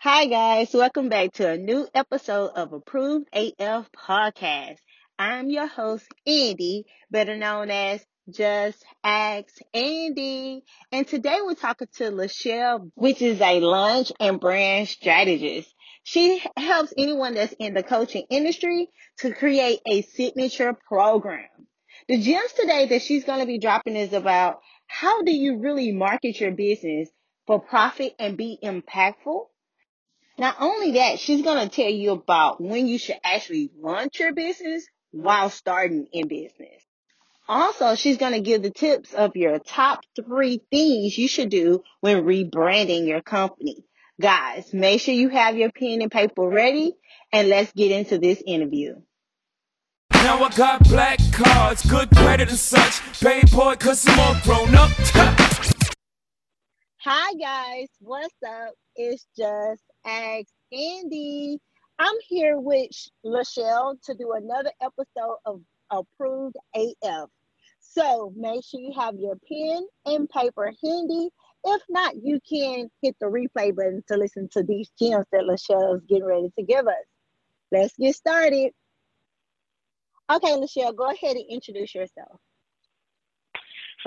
Hi, guys. Welcome back to a new episode of Approved AF Podcast. I'm your host, Andy, better known as Just Ask Andy. And today we're talking to Lachelle, which is a launch and brand strategist. She helps anyone that's in the coaching industry to create a signature program. The gems today that she's going to be dropping is about how do you really market your business for profit and be impactful? Not only that, she's going to tell you about when you should actually launch your business while starting in business. Also, she's going to give the tips of your top three things you should do when rebranding your company. Guys, make sure you have your pen and paper ready and let's get into this interview. Now I got black cards, good credit and such. Paid boy, cause I'm all grown up. Hi guys, what's up? It's just Ask Andy. I'm here with Lachelle to do another episode of Approved AF. So make sure you have your pen and paper handy. If not, you can hit the replay button to listen to these gems that Lachelle is getting ready to give us. Let's get started. Okay, Lachelle, go ahead and introduce yourself.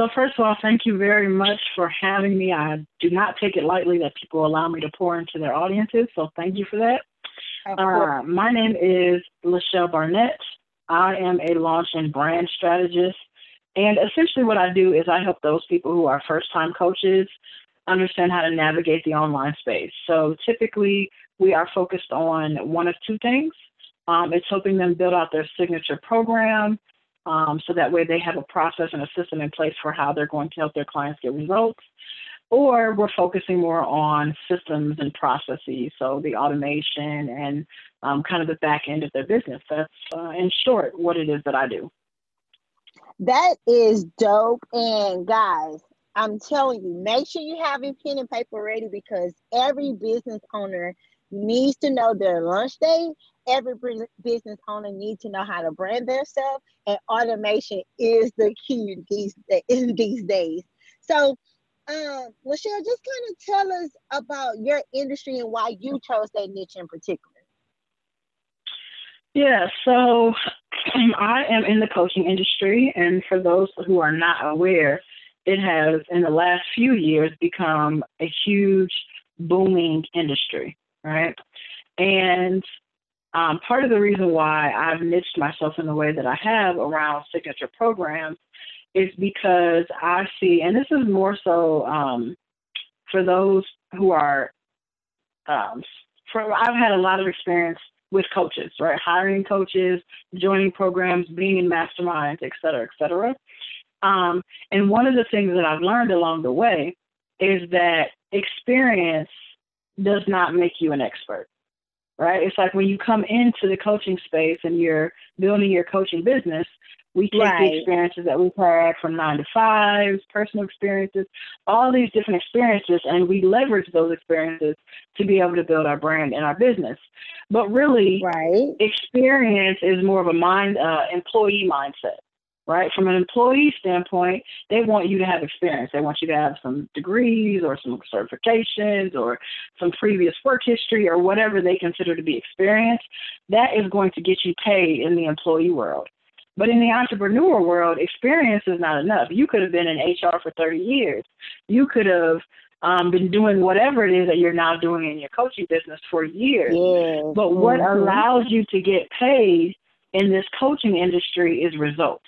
So first of all, thank you very much for having me. I do not take it lightly that people allow me to pour into their audiences. So thank you for that. Uh, my name is Lachelle Barnett. I am a launch and brand strategist. And essentially, what I do is I help those people who are first time coaches understand how to navigate the online space. So typically, we are focused on one of two things. Um, it's helping them build out their signature program um, so that way they have a process and a system in place for how they're going to help their clients get results. Or we're focusing more on systems and processes, so the automation and um, kind of the back end of their business. That's, uh, in short, what it is that I do. That is dope. And guys, I'm telling you, make sure you have your pen and paper ready because every business owner needs to know their launch day every business owner needs to know how to brand themselves, and automation is the key these these days. So, um, Lachelle, just kind of tell us about your industry and why you chose that niche in particular. Yeah, so I am in the coaching industry, and for those who are not aware, it has in the last few years become a huge booming industry, right? And um, part of the reason why I've niched myself in the way that I have around signature programs is because I see, and this is more so um, for those who are, um, for I've had a lot of experience with coaches, right? Hiring coaches, joining programs, being in masterminds, et cetera, et cetera. Um, and one of the things that I've learned along the way is that experience does not make you an expert right? It's like when you come into the coaching space and you're building your coaching business, we take right. the experiences that we've had from nine to fives, personal experiences, all these different experiences, and we leverage those experiences to be able to build our brand and our business. But really, right. experience is more of a mind uh, employee mindset right? From an employee standpoint, they want you to have experience. They want you to have some degrees or some certifications or some previous work history or whatever they consider to be experience. That is going to get you paid in the employee world. But in the entrepreneur world, experience is not enough. You could have been in HR for 30 years. You could have um, been doing whatever it is that you're now doing in your coaching business for years. But what mm-hmm. allows you to get paid in this coaching industry is results.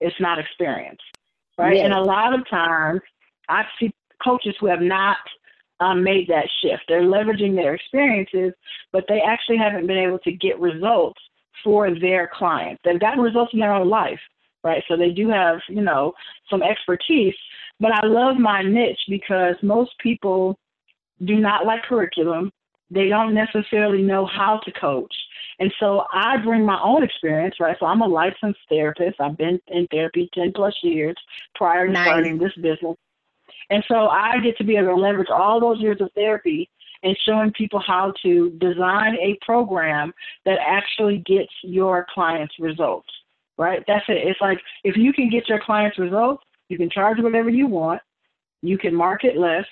It's not experience, right? Yes. And a lot of times, I see coaches who have not um, made that shift. They're leveraging their experiences, but they actually haven't been able to get results for their clients. They've gotten results in their own life, right? So they do have, you know, some expertise. But I love my niche because most people do not like curriculum. They don't necessarily know how to coach. And so I bring my own experience, right? So I'm a licensed therapist. I've been in therapy 10 plus years prior to nice. starting this business. And so I get to be able to leverage all those years of therapy and showing people how to design a program that actually gets your clients results, right? That's it. It's like if you can get your clients results, you can charge whatever you want, you can market less,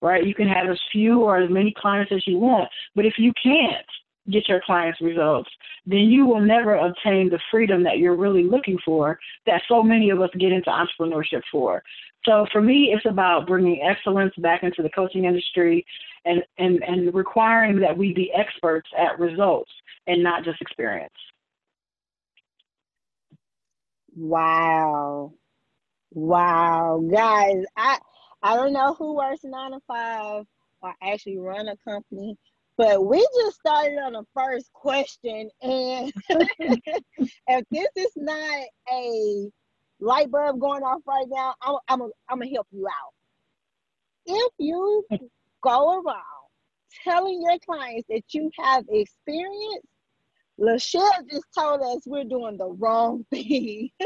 right? You can have as few or as many clients as you want, but if you can't get your clients results, then you will never obtain the freedom that you're really looking for that so many of us get into entrepreneurship for. So for me, it's about bringing excellence back into the coaching industry and, and, and requiring that we be experts at results and not just experience. Wow. Wow. Guys, I I don't know who works nine to five or actually run a company, but we just started on the first question. And if this is not a light bulb going off right now, I'm, I'm, I'm going to help you out. If you go around telling your clients that you have experience, Lachelle just told us we're doing the wrong thing.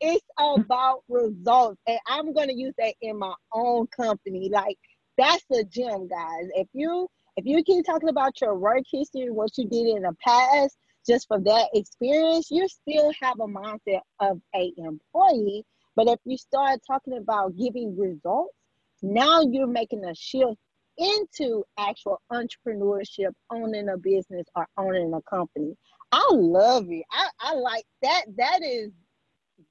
it's about results. And I'm going to use that in my own company. Like, that's the gem, guys. If you if you keep talking about your work history, what you did in the past, just for that experience, you still have a mindset of a employee. But if you start talking about giving results, now you're making a shift into actual entrepreneurship, owning a business or owning a company. I love it. I, I like that. That is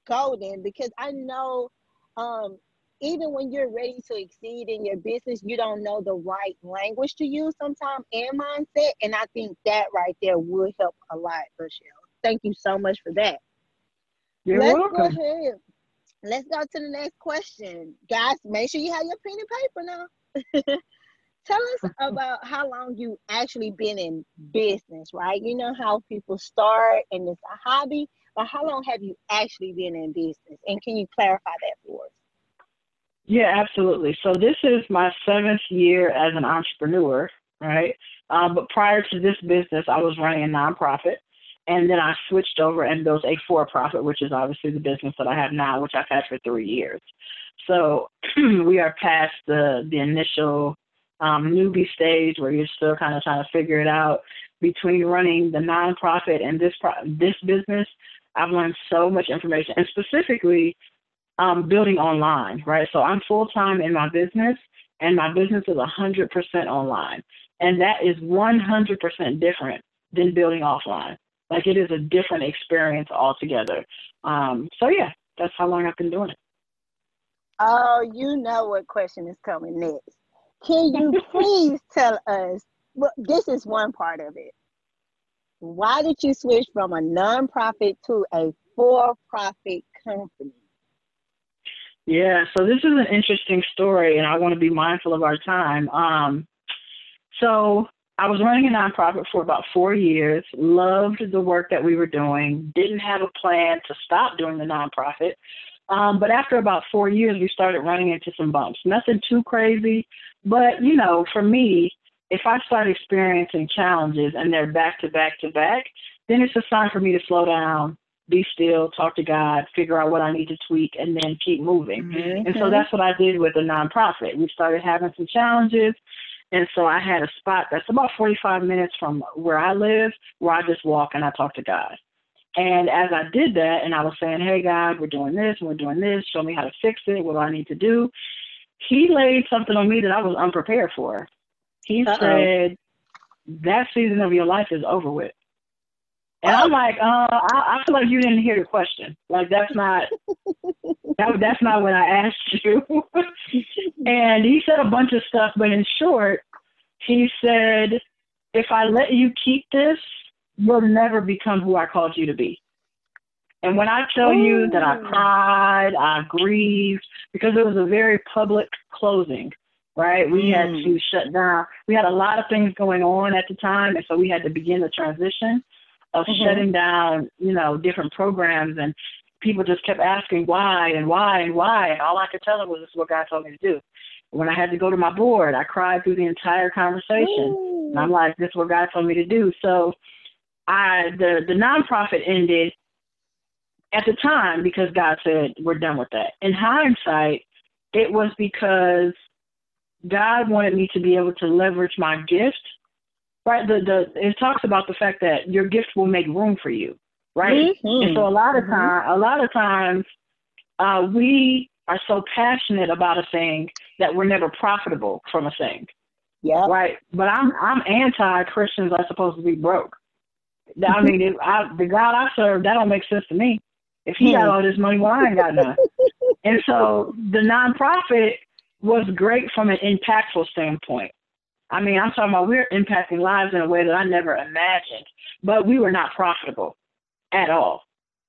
golden because I know um, even when you're ready to exceed in your business, you don't know the right language to use sometimes and mindset. And I think that right there would help a lot, Michelle. Thank you so much for that. You're Let's welcome. go ahead. Let's go to the next question. Guys, make sure you have your pen and paper now. Tell us about how long you actually been in business, right? You know how people start and it's a hobby, but how long have you actually been in business? And can you clarify that for us? Yeah, absolutely. So this is my seventh year as an entrepreneur, right? Um, but prior to this business, I was running a nonprofit, and then I switched over and built a for-profit, which is obviously the business that I have now, which I've had for three years. So we are past the the initial um, newbie stage where you're still kind of trying to figure it out. Between running the nonprofit and this pro- this business, I've learned so much information, and specifically um, building online, right? So I'm full time in my business, and my business is 100% online. And that is 100% different than building offline. Like it is a different experience altogether. Um, so, yeah, that's how long I've been doing it. Oh, you know what question is coming next. Can you please tell us? Well, this is one part of it. Why did you switch from a nonprofit to a for profit company? Yeah, so this is an interesting story, and I want to be mindful of our time. Um, so I was running a nonprofit for about four years, loved the work that we were doing, didn't have a plan to stop doing the nonprofit. Um, but after about four years, we started running into some bumps. Nothing too crazy, but you know, for me, if I start experiencing challenges and they're back to back to back, then it's a sign for me to slow down, be still, talk to God, figure out what I need to tweak, and then keep moving. Mm-hmm. And so that's what I did with the nonprofit. We started having some challenges. And so I had a spot that's about 45 minutes from where I live, where I just walk and I talk to God. And as I did that, and I was saying, hey, God, we're doing this, we're doing this, show me how to fix it, what do I need to do? He laid something on me that I was unprepared for. He Uh-oh. said, that season of your life is over with. And I'm like, uh, I, I feel like you didn't hear the question. Like that's not that, that's not what I asked you. and he said a bunch of stuff, but in short, he said, if I let you keep this, you'll never become who I called you to be. And when I tell you that I cried, I grieved because it was a very public closing, right? We had Mm. to shut down. We had a lot of things going on at the time, and so we had to begin the transition of Mhm. shutting down, you know, different programs and people just kept asking why and why and why and all I could tell them was this is what God told me to do. When I had to go to my board, I cried through the entire conversation. Ooh. And I'm like, this is what God told me to do. So I the the nonprofit ended at the time because God said we're done with that. In hindsight, it was because God wanted me to be able to leverage my gift. Right? The the it talks about the fact that your gift will make room for you. Right? Mhm. And so a lot of Mhm. time a lot of times uh we are so passionate about a thing that we're never profitable from a thing. Yeah. Right. But I'm I'm anti Christians are supposed to be broke. I mean, if I, the God I serve, that don't make sense to me. If he got Hmm. all this money, well, I ain't got none. and so the nonprofit was great from an impactful standpoint. I mean, I'm talking about we're impacting lives in a way that I never imagined, but we were not profitable at all.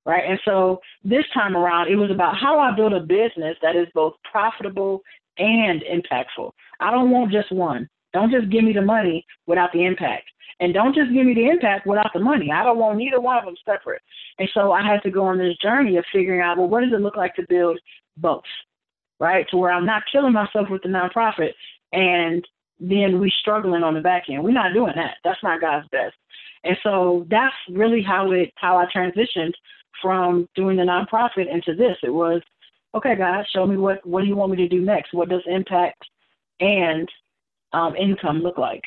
Right. And so this time around, it was about how do I build a business that is both profitable and impactful. I don't want just one. Don't just give me the money without the impact. And don't just give me the impact without the money. I don't want neither one of them separate. And so I had to go on this journey of figuring out, well, what does it look like to build both? Right? To where I'm not killing myself with the nonprofit and then we struggling on the back end. We're not doing that. That's not God's best. And so that's really how it how I transitioned from doing the nonprofit into this. It was, okay, God, show me what what do you want me to do next? What does impact and um, income look like?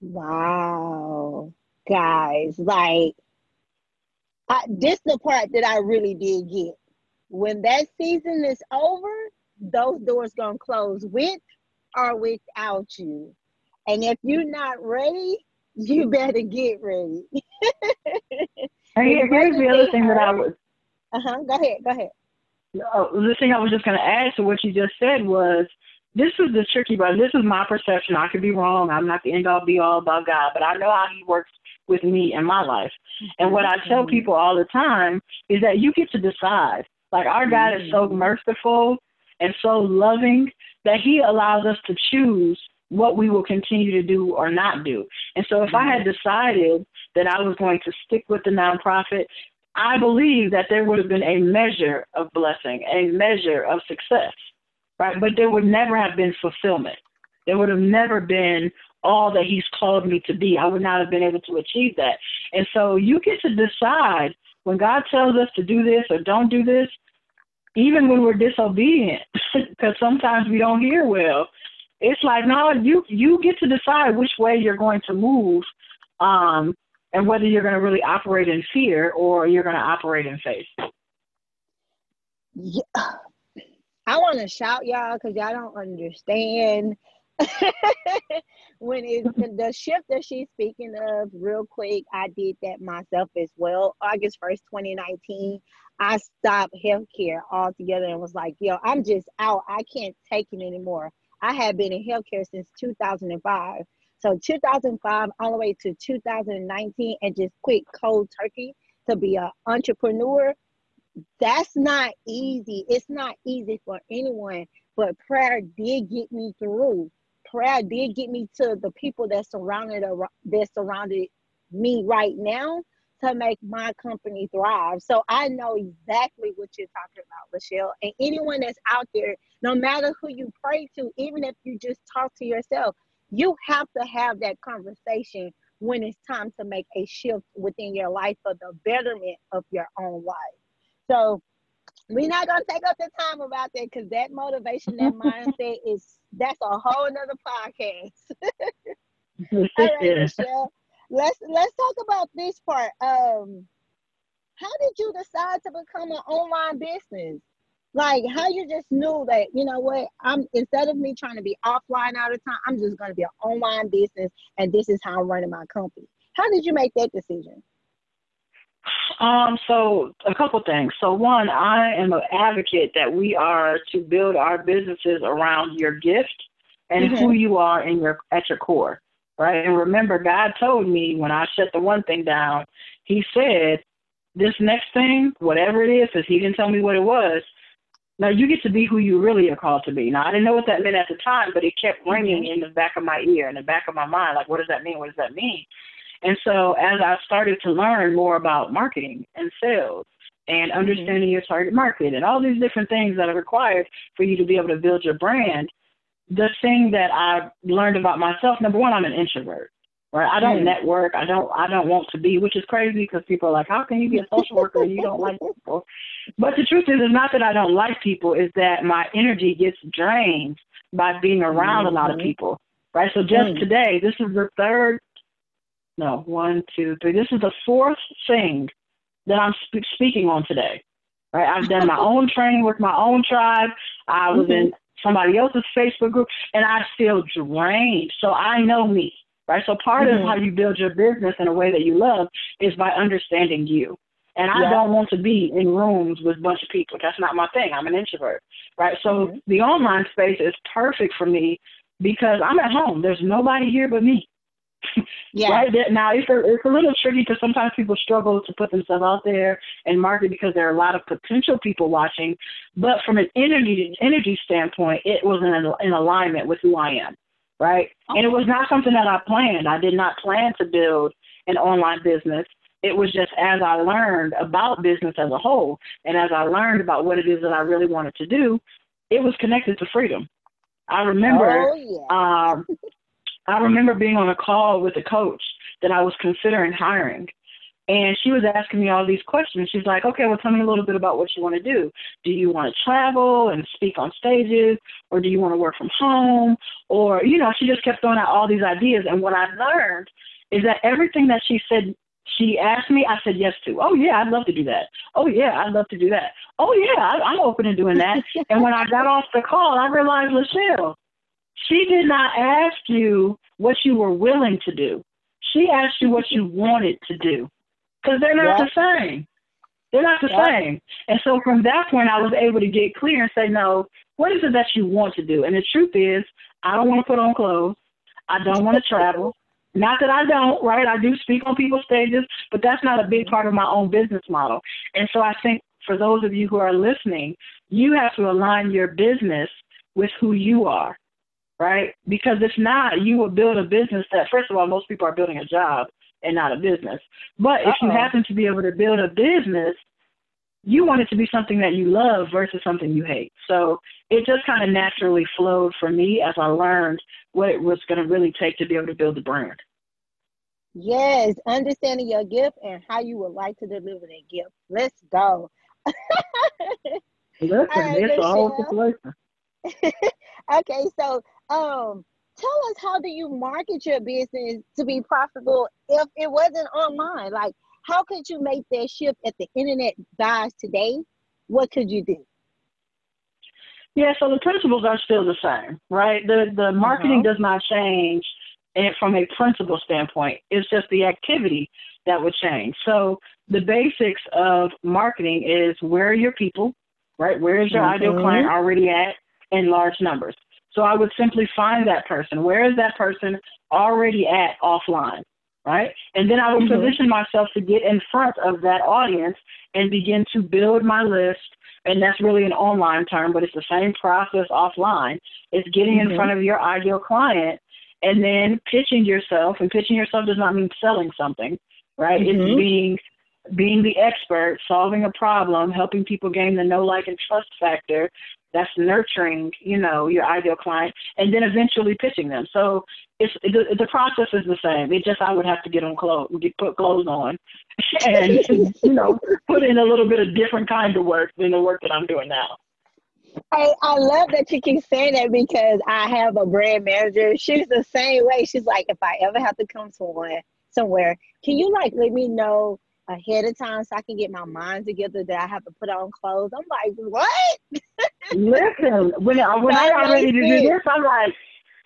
Wow. Guys, like I, this the part that I really did get. When that season is over, those doors gonna close with or without you. And if you're not ready, you better get ready. And here- here's the other thing that I was Uh-huh. Go ahead. Go ahead. Oh, the thing I was just going to add to what you just said was this is the tricky part. This is my perception. I could be wrong. I'm not the end all be all about God, but I know how He works with me in my life. And what I tell people all the time is that you get to decide. Like our God is so mm-hmm. merciful and so loving that He allows us to choose what we will continue to do or not do. And so if I had mm-hmm. decided that I was going to stick with the nonprofit, I believe that there would have been a measure of blessing, a measure of success, right? But there would never have been fulfillment. There would have never been all that He's called me to be. I would not have been able to achieve that. And so you get to decide when God tells us to do this or don't do this, even when we're disobedient, because sometimes we don't hear well. It's like no, you you get to decide which way you're going to move, um, and whether you're going to really operate in fear or you're going to operate in faith. Yeah. I want to shout y'all because y'all don't understand when the shift that she's speaking of. Real quick, I did that myself as well. August first, twenty nineteen. I stopped healthcare altogether and was like, "Yo, I'm just out. I can't take it anymore." I had been in healthcare since 2005. So 2005 all the way to 2019 and just quit cold turkey to be an entrepreneur that's not easy. It's not easy for anyone, but prayer did get me through. Prayer did get me to the people that surrounded that surrounded me right now to make my company thrive. So I know exactly what you're talking about, Michelle. And anyone that's out there, no matter who you pray to, even if you just talk to yourself, you have to have that conversation when it's time to make a shift within your life for the betterment of your own life. So we're not gonna take up the time about that because that motivation, that mindset is that's a whole nother podcast. All right, Michelle. Let's let's talk about this part. Um, how did you decide to become an online business? Like how you just knew that you know what I'm instead of me trying to be offline all the time, I'm just gonna be an online business, and this is how I'm running my company. How did you make that decision? Um, so a couple things. So one, I am an advocate that we are to build our businesses around your gift and Mhm. who you are in your at your core. Right. And remember God told me when I shut the one thing down, he said, This next thing, whatever it is, because he didn't tell me what it was, now you get to be who you really are called to be. Now I didn't know what that meant at the time, but it kept ringing in the back of my ear, in the back of my mind, like what does that mean? What does that mean? And so as I started to learn more about marketing and sales and understanding your target market and all these different things that are required for you to be able to build your brand, the thing that I learned about myself, number one, I'm an introvert. Right? I don't Mm. network. I don't I don't want to be, which is crazy because people are like, How can you be a social worker and you don't like people? But the truth is it's not that I don't like people, is that my energy gets drained by being around a lot of Mhm. people. Right? So just Mm. today, this is the third no, one, two, three. This is the fourth thing that I'm sp- speaking on today. Right? I've done my own training with my own tribe. I was in somebody else's Facebook group, and I feel drained. So I know me, right? So part mm-hmm. of how you build your business in a way that you love is by understanding you. And I yeah. don't want to be in rooms with a bunch of people. That's not my thing. I'm an introvert, right? So mm-hmm. the online space is perfect for me because I'm at home. There's nobody here but me. Yeah. right now, it's a, it's a little tricky because sometimes people struggle to put themselves out there and market because there are a lot of potential people watching. But from an energy energy standpoint, it was in, in alignment with who I am, right? Okay. And it was not something that I planned. I did not plan to build an online business. It was just as I learned about business as a whole, and as I learned about what it is that I really wanted to do, it was connected to freedom. I remember, oh, yeah. um, I remember being on a call with a coach that I was considering hiring, and she was asking me all these questions. She's like, "Okay, well, tell me a little bit about what you want to do. Do you want to travel and speak on stages, or do you want to work from home, or you know?" She just kept throwing out all these ideas, and what I learned is that everything that she said she asked me, I said yes to. Oh yeah, I'd love to do that. Oh yeah, I'd love to do that. Oh yeah, I, I'm open to doing that. and when I got off the call, I realized, Lachelle, she did not ask you what you were willing to do. She asked you what you wanted to do, because they're not yep. the same. They're not the yep. same. And so from that point, I was able to get clear and say, no, what is it that you want to do? And the truth is, I don't want to put on clothes. I don't want to travel. Not that I don't, right? I do speak on people's stages, but that's not a big part of my own business model. And so I think for those of you who are listening, you have to align your business with who you are, right? Because if not, you will build a business that, first of all, most people are building a job and not a business. But if Uh-oh. you happen to be able to build a business, you want it to be something that you love versus something you hate. So it just kind of naturally flowed for me as I learned what it was going to really take to be able to build a brand. Yes, understanding your gift and how you would like to deliver that gift. Let's go. Listen, right, it's a whole situation. okay, so um, tell us how do you market your business to be profitable if it wasn't online? Like, how could you make that shift if the internet dies today? What could you do? Yeah, so the principles are still the same, right? The the marketing uh-huh. does not change and from a principle standpoint. It's just the activity that would change. So the basics of marketing is where are your people, right? Where is your mm-hmm. ideal client already at in large numbers? So I would simply find that person. Where is that person already at offline? Right? And then I would mm-hmm. position myself to get in front of that audience and begin to build my list and that's really an online term, but it's the same process offline. It's getting mm-hmm. in front of your ideal client and then pitching yourself. And pitching yourself does not mean selling something, right? Mm-hmm. It's being being the expert, solving a problem, helping people gain the know, like, and trust factor. That's nurturing, you know, your ideal client, and then eventually pitching them. So it's the, the process is the same. It just I would have to get on clothes, get put clothes on, and you know, put in a little bit of different kind of work than the work that I'm doing now. Hey, I love that you keep saying that because I have a brand manager. She's the same way. She's like, if I ever have to come to one somewhere, can you like let me know ahead of time so I can get my mind together that I have to put on clothes? I'm like, what? Listen, when I, when I got ready to do this, I'm like,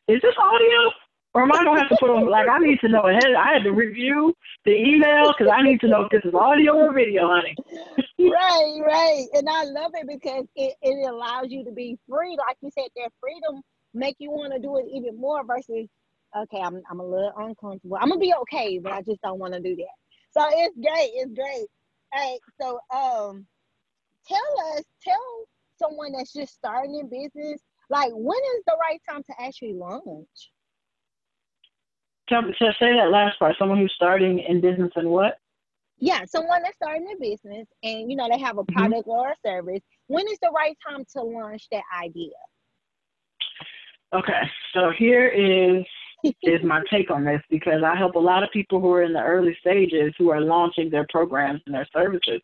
is this audio? Or am I gonna have to put on like I need to know ahead? I had to review the email because I need to know if this is audio or video, honey. right, right, and I love it because it, it allows you to be free, like you said. That freedom make you want to do it even more versus okay, I'm I'm a little uncomfortable. I'm gonna be okay, but I just don't want to do that. So it's great, it's great. Hey, so um, tell us, tell someone that's just starting in business, like when is the right time to actually launch? Tell, to say that last part. Someone who's starting in business and what? Yeah, someone that's starting a business and you know they have a mm-hmm. product mm-hmm. or a service. When is the right time to launch that idea? Okay, so here is is my take on this because I help a lot of people who are in the early stages who are launching their programs and their services.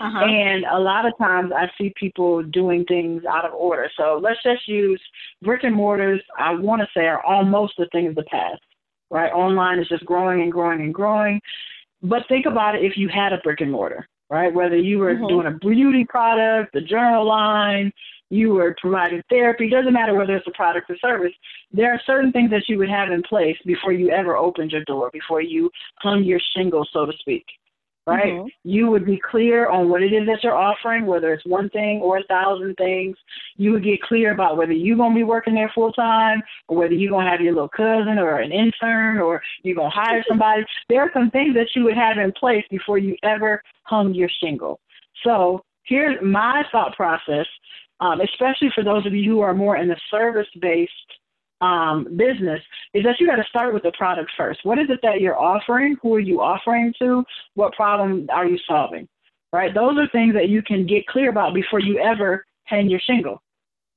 Uh-huh. And a lot of times I see people doing things out of order. So let's just use brick and mortars, I want to say, are almost a thing of the past right? Online is just growing and growing and growing. But think about it if you had a brick and mortar, right? Whether you were mm-hmm. doing a beauty product, the journal line, you were providing therapy, doesn't matter whether it's a product or service, there are certain things that you would have in place before you ever opened your door, before you hung your shingle, so to speak. Right? Mm-hmm. You would be clear on what it is that you're offering, whether it's one thing or a thousand things. You would get clear about whether you're going to be working there full time or whether you're going to have your little cousin or an intern or you're going to hire somebody. There are some things that you would have in place before you ever hung your shingle. So here's my thought process um, especially for those of you who are more in the service based um, business, is that you got to start with the product first. What is it that you're offering? Who are you offering to? What problem are you solving? Right? Those are things that you can get clear about before you ever hang your shingle.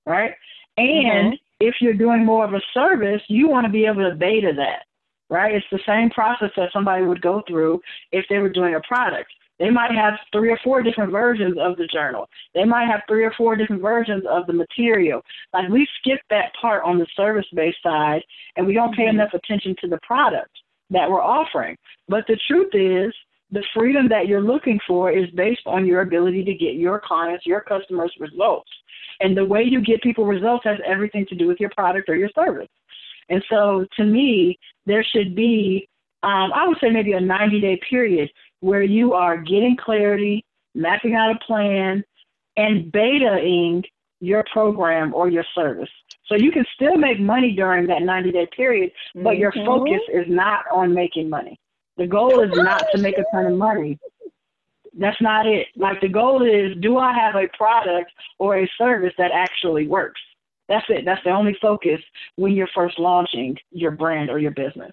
Right? And mm-hmm. if you're doing more of a service, you want to be able to beta that. Right? It's the same process that somebody would go through if they were doing a product. They might have three or four different versions of the journal. They might have three or four different versions of the material. Like we skip that part on the service based side and we don't pay mm-hmm. enough attention to the product that we're offering. But the truth is, the freedom that you're looking for is based on your ability to get your clients, your customers results. And the way you get people results has everything to do with your product or your service. And so to me, there should be, um, I would say maybe a 90 day period where you are getting clarity, mapping out a plan, and betaing your program or your service. So you can still make money during that 90 day period, but mm-hmm. your focus is not on making money. The goal is not to make a ton of money. That's not it. Like the goal is do I have a product or a service that actually works? That's it. That's the only focus when you're first launching your brand or your business.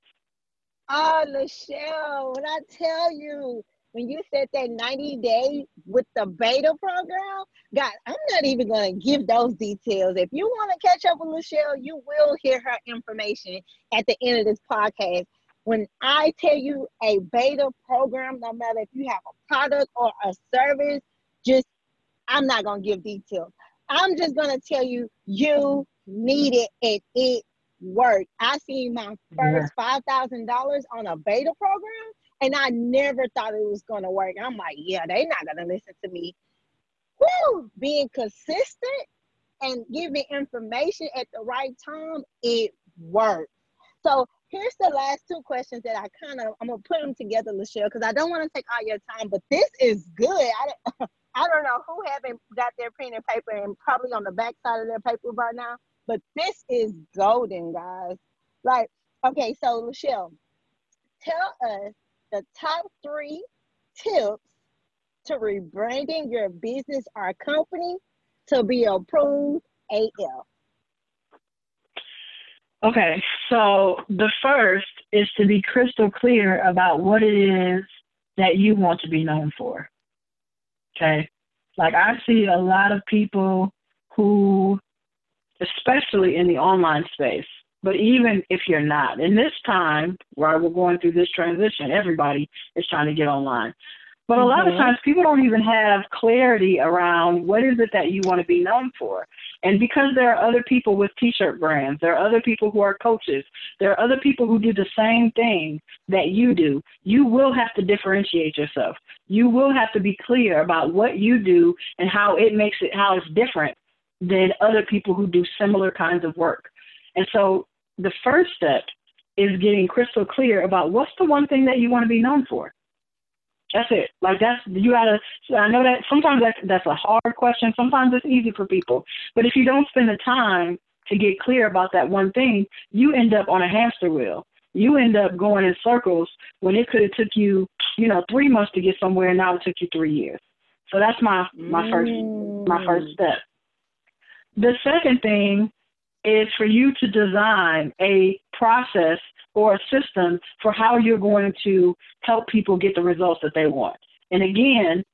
Oh, Lachelle, when I tell you, when you said that 90 day with the beta program, God, I'm not even going to give those details. If you want to catch up with Lachelle, you will hear her information at the end of this podcast. When I tell you a beta program, no matter if you have a product or a service, just I'm not going to give details. I'm just going to tell you you need it and it work. I seen my first five thousand dollars on a beta program, and I never thought it was gonna work. I'm like, yeah, they not gonna listen to me. Woo! Being consistent and giving information at the right time, it works. So here's the last two questions that I kind of I'm gonna put them together, Lachelle, because I don't want to take all your time, but this is good. I I don't know who haven't got their pen and paper and probably on the back side of their paper right now. But this is golden, guys. Like, okay, so Michelle, tell us the top three tips to rebranding your business or company to be approved AF. Okay, so the first is to be crystal clear about what it is that you want to be known for. Okay, like I see a lot of people who especially in the online space. But even if you're not, in this time where we're going through this transition, everybody is trying to get online. But a lot mm-hmm. of times people don't even have clarity around what is it that you want to be known for. And because there are other people with t shirt brands, there are other people who are coaches, there are other people who do the same thing that you do, you will have to differentiate yourself. You will have to be clear about what you do and how it makes it, how it's different than other people who do similar kinds of work. And so the first step is getting crystal clear about what's the one thing that you want to be known for. That's it. Like that's you gotta. I know that sometimes that's that's a hard question. Sometimes it's easy for people, but if you don't spend the time to get clear about that one thing, you end up on a hamster wheel. You end up going in circles when it could have took you, you know, three months to get somewhere, and now it took you three years. So that's my my first my first mm. step. The second thing is for you to design a process or a system for how you're going to help people get the results that they want. And again,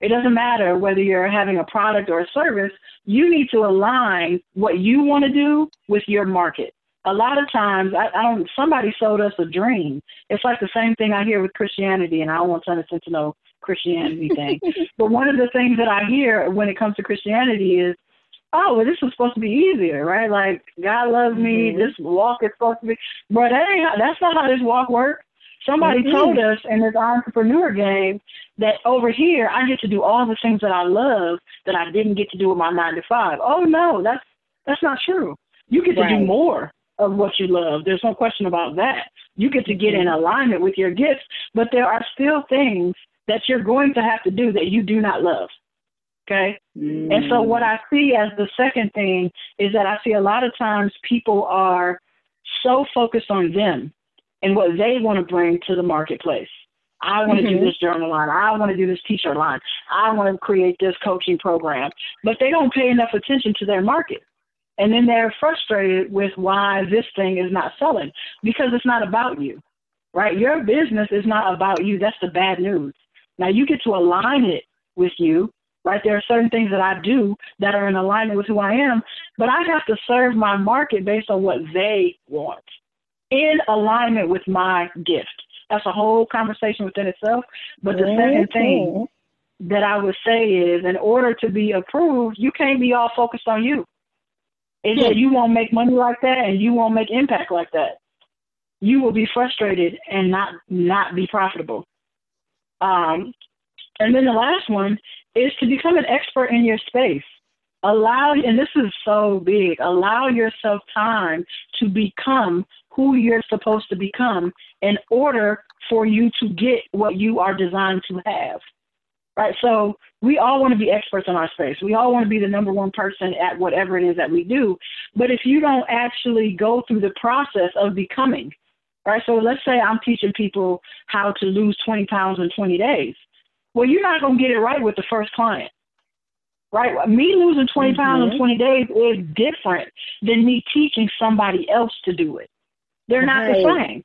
it doesn't matter whether you're having a product or a service, you need to align what you want to do with your market. A lot of times, I, I don't. Somebody sold us a dream. It's like the same thing I hear with Christianity, and I don't want to turn to no Christianity thing. but one of the things that I hear when it comes to Christianity is oh, well, this was supposed to be easier, right? Like God loves me. Mm-hmm. This walk is supposed to be, but that ain't, that's not how this walk works. Somebody mm-hmm. told us in this entrepreneur game that over here I get to do all the things that I love that I didn't get to do with my nine to five. Oh no, that's that's not true. You get to right. do more of what you love. There's no question about that. You get to get in mm-hmm. alignment with your gifts, but there are still things that you're going to have to do that you do not love. Okay. Mm. And so what I see as the second thing is that I see a lot of times people are so focused on them and what they want to bring to the marketplace. I want to mm-hmm. do this journal line. I want to do this t-shirt line. I want to create this coaching program, but they don't pay enough attention to their market. And then they're frustrated with why this thing is not selling because it's not about you, right? Your business is not about you. That's the bad news. Now you get to align it with you, right? There are certain things that I do that are in alignment with who I am, but I have to serve my market based on what they want in alignment with my gift. That's a whole conversation within itself. But the mm-hmm. second thing that I would say is in order to be approved, you can't be all focused on you. Is that you won't make money like that and you won't make impact like that. You will be frustrated and not not be profitable. Um, and then the last one is to become an expert in your space. Allow, and this is so big, allow yourself time to become who you're supposed to become in order for you to get what you are designed to have. Right? So we all want to be experts in our space. We all want to be the number one person at whatever it is that we do. But if you don't actually go through the process of becoming, right? So let's say I'm teaching people how to lose 20 pounds in 20 days. Well, you're not going to get it right with the first client. Right? Me losing 20 mm-hmm. pounds in 20 days is different than me teaching somebody else to do it. They're not right. the same.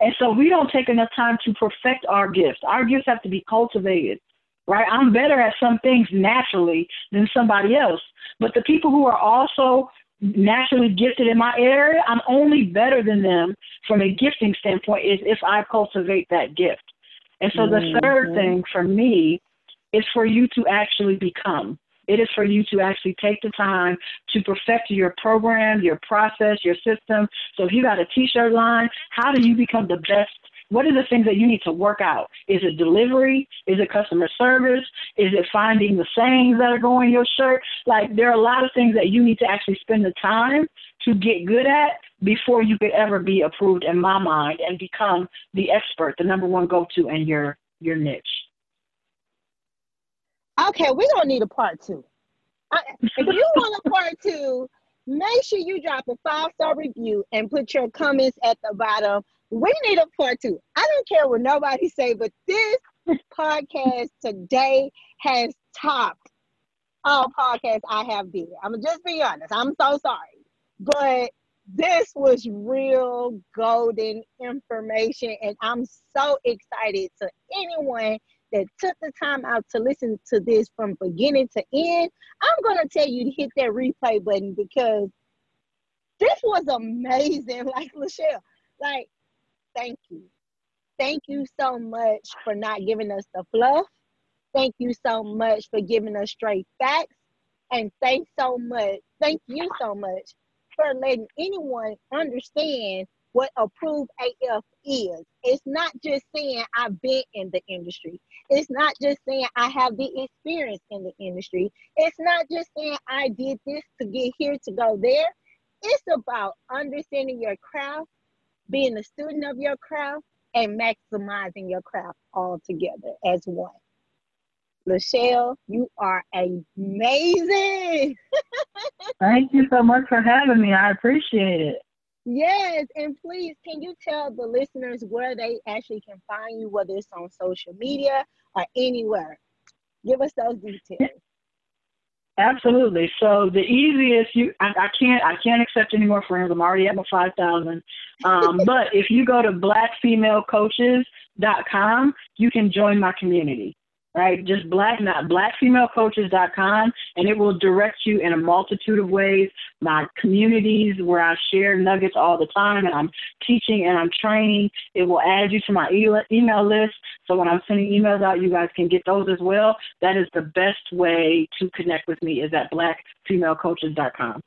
And so we don't take enough time to perfect our gifts. Our gifts have to be cultivated, right? I'm better at some things naturally than somebody else. But the people who are also naturally gifted in my area, I'm only better than them from a gifting standpoint is if I cultivate that gift. And so mm-hmm. the third thing for me is for you to actually become. It is for you to actually take the time to perfect your program, your process, your system. So if you got a t-shirt line, how do you become the best what are the things that you need to work out? Is it delivery? Is it customer service? Is it finding the sayings that are going in your shirt? Like there are a lot of things that you need to actually spend the time to get good at before you could ever be approved in my mind and become the expert, the number one go-to in your your niche. Okay, we're gonna need a part two. if you want a part two, make sure you drop a five star review and put your comments at the bottom. We need a part two. I don't care what nobody say, but this podcast today has topped all podcasts I have did. I'm just be honest. I'm so sorry, but this was real golden information, and I'm so excited to anyone that took the time out to listen to this from beginning to end, I'm to tell you to hit that replay button because this was amazing. Like, Lachelle, like, thank you. Thank you so much for not giving us the fluff. Thank you so much for giving us straight facts. And thanks so much. Thank you so much for letting anyone understand what approved AF is. It's not just saying I've been in the industry. It's not just saying I have the experience in the industry. It's not just saying I did this to get here to go there. It's about understanding your craft, being a student of your craft, and maximizing your craft all together as one. Lachelle, you are amazing. Thank you so much for having me. I appreciate it. Yes, and please, can you tell the listeners where they actually can find you, whether it's on social media or anywhere? Give us those details. Absolutely. So the easiest you I, I can't I can't accept any more friends. I'm already at my five thousand. Um, but if you go to blackfemalecoaches.com, you can join my community right? Just black, not blackfemalecoaches.com, and it will direct you in a multitude of ways. My communities where I share nuggets all the time, and I'm teaching and I'm training. It will add you to my email list. So when I'm sending emails out, you guys can get those as well. That is the best way to connect with me is at blackfemalecoaches.com.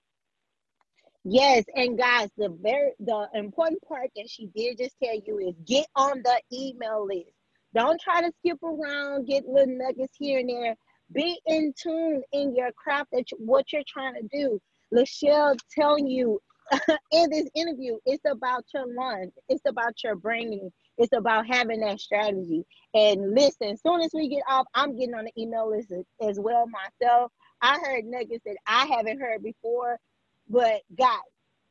Yes, and guys, the very the important part that she did just tell you is get on the email list. Don't try to skip around, get little nuggets here and there. Be in tune in your craft that you, what you're trying to do. Lachelle telling you in this interview, it's about your lunch. It's about your branding. It's about having that strategy. And listen, as soon as we get off, I'm getting on the email list as well myself. I heard nuggets that I haven't heard before but guys,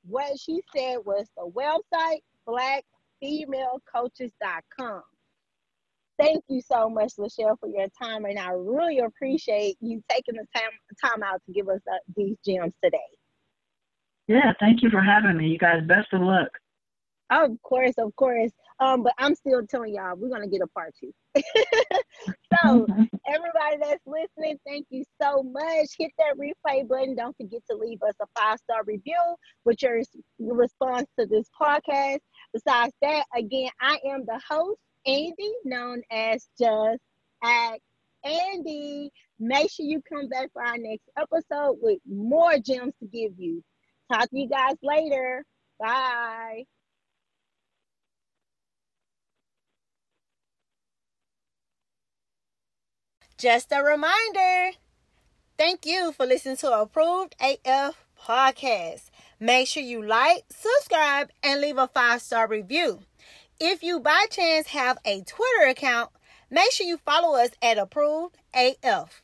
what she said was the website blackfemalecoaches.com. Thank you so much, Lachelle, for your time, and I really appreciate you taking the time time out to give us uh, these gems today. Yeah, thank you for having me. You guys, best of luck. Of course, of course. Um, but I'm still telling y'all we're gonna get a part two. so everybody that's listening, thank you so much. Hit that replay button. Don't forget to leave us a five star review with your response to this podcast. Besides that, again, I am the host, Andy, known as Just Ask Andy. Make sure you come back for our next episode with more gems to give you. Talk to you guys later. Bye. Just a reminder. Thank you for listening to Approved AF Podcast. Make sure you like, subscribe, and leave a five star review. If you by chance have a Twitter account, make sure you follow us at Approved AF.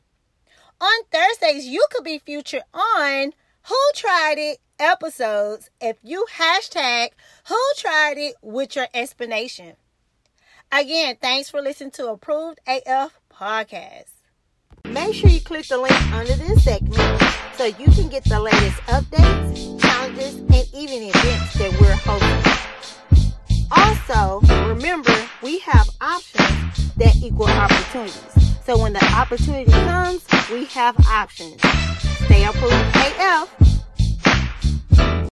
On Thursdays, you could be featured on Who Tried It episodes if you hashtag Who Tried It with your explanation. Again, thanks for listening to Approved AF Podcast. Make sure you click the link under this segment so you can get the latest updates, challenges, and even events that we're hosting. Also, remember, we have options that equal opportunities. So when the opportunity comes, we have options. Stay approved AF